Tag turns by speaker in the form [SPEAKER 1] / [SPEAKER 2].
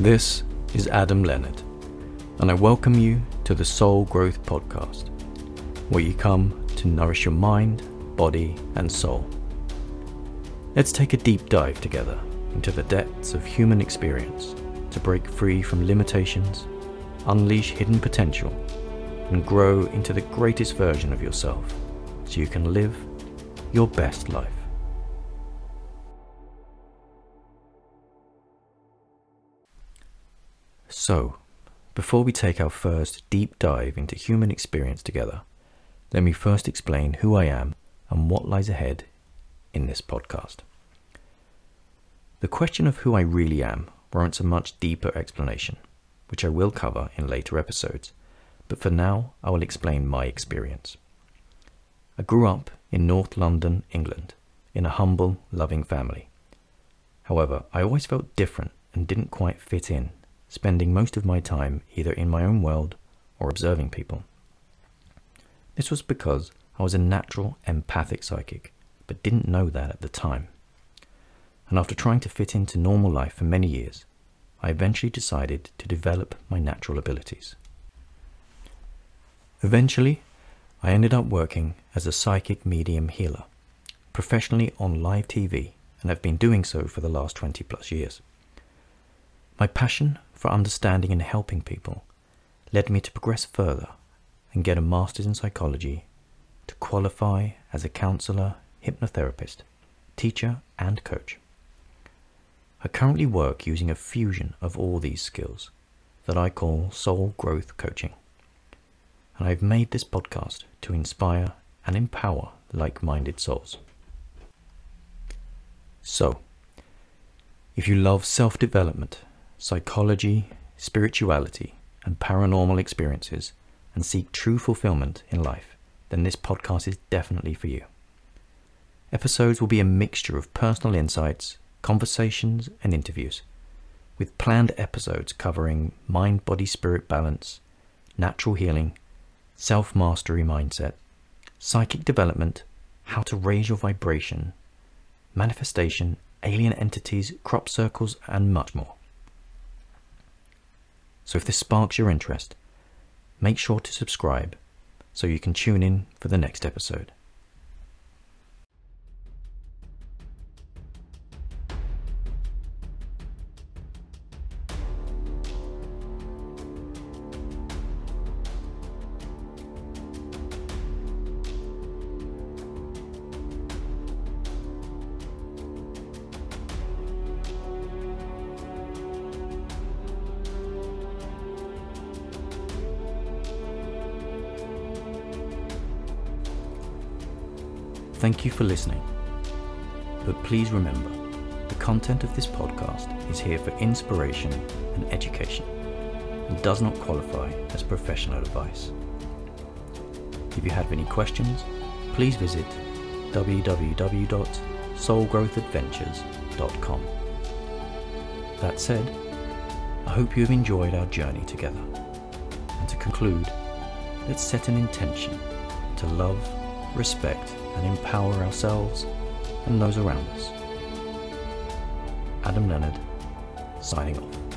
[SPEAKER 1] This is Adam Leonard, and I welcome you to the Soul Growth Podcast, where you come to nourish your mind, body, and soul. Let's take a deep dive together into the depths of human experience to break free from limitations, unleash hidden potential, and grow into the greatest version of yourself so you can live your best life. So, before we take our first deep dive into human experience together, let me first explain who I am and what lies ahead in this podcast. The question of who I really am warrants a much deeper explanation, which I will cover in later episodes, but for now I will explain my experience. I grew up in North London, England, in a humble, loving family. However, I always felt different and didn't quite fit in, spending most of my time either in my own world or observing people. This was because I was a natural empathic psychic, but didn't know that at the time. And after trying to fit into normal life for many years, I eventually decided to develop my natural abilities. Eventually, I ended up working as a psychic medium healer, professionally on live TV, and have been doing so for the last 20 plus years. My passion for understanding and helping people led me to progress further and get a master's in psychology to qualify as a counselor, hypnotherapist, teacher, and coach. I currently work using a fusion of all these skills that I call soul growth coaching. And I've made this podcast to inspire and empower like minded souls. So, if you love self development, psychology, spirituality, and paranormal experiences, and seek true fulfillment in life, then this podcast is definitely for you. Episodes will be a mixture of personal insights, conversations, and interviews, with planned episodes covering mind body spirit balance, natural healing, self mastery mindset, psychic development, how to raise your vibration, manifestation, alien entities, crop circles, and much more. So if this sparks your interest, make sure to subscribe so you can tune in for the next episode. Thank you for listening. But please remember, the content of this podcast is here for inspiration and education and does not qualify as professional advice. If you have any questions, please visit www.soulgrowthadventures.com. That said, I hope you have enjoyed our journey together. And to conclude, let's set an intention to love, respect, and empower ourselves and those around us. Adam Leonard, signing off.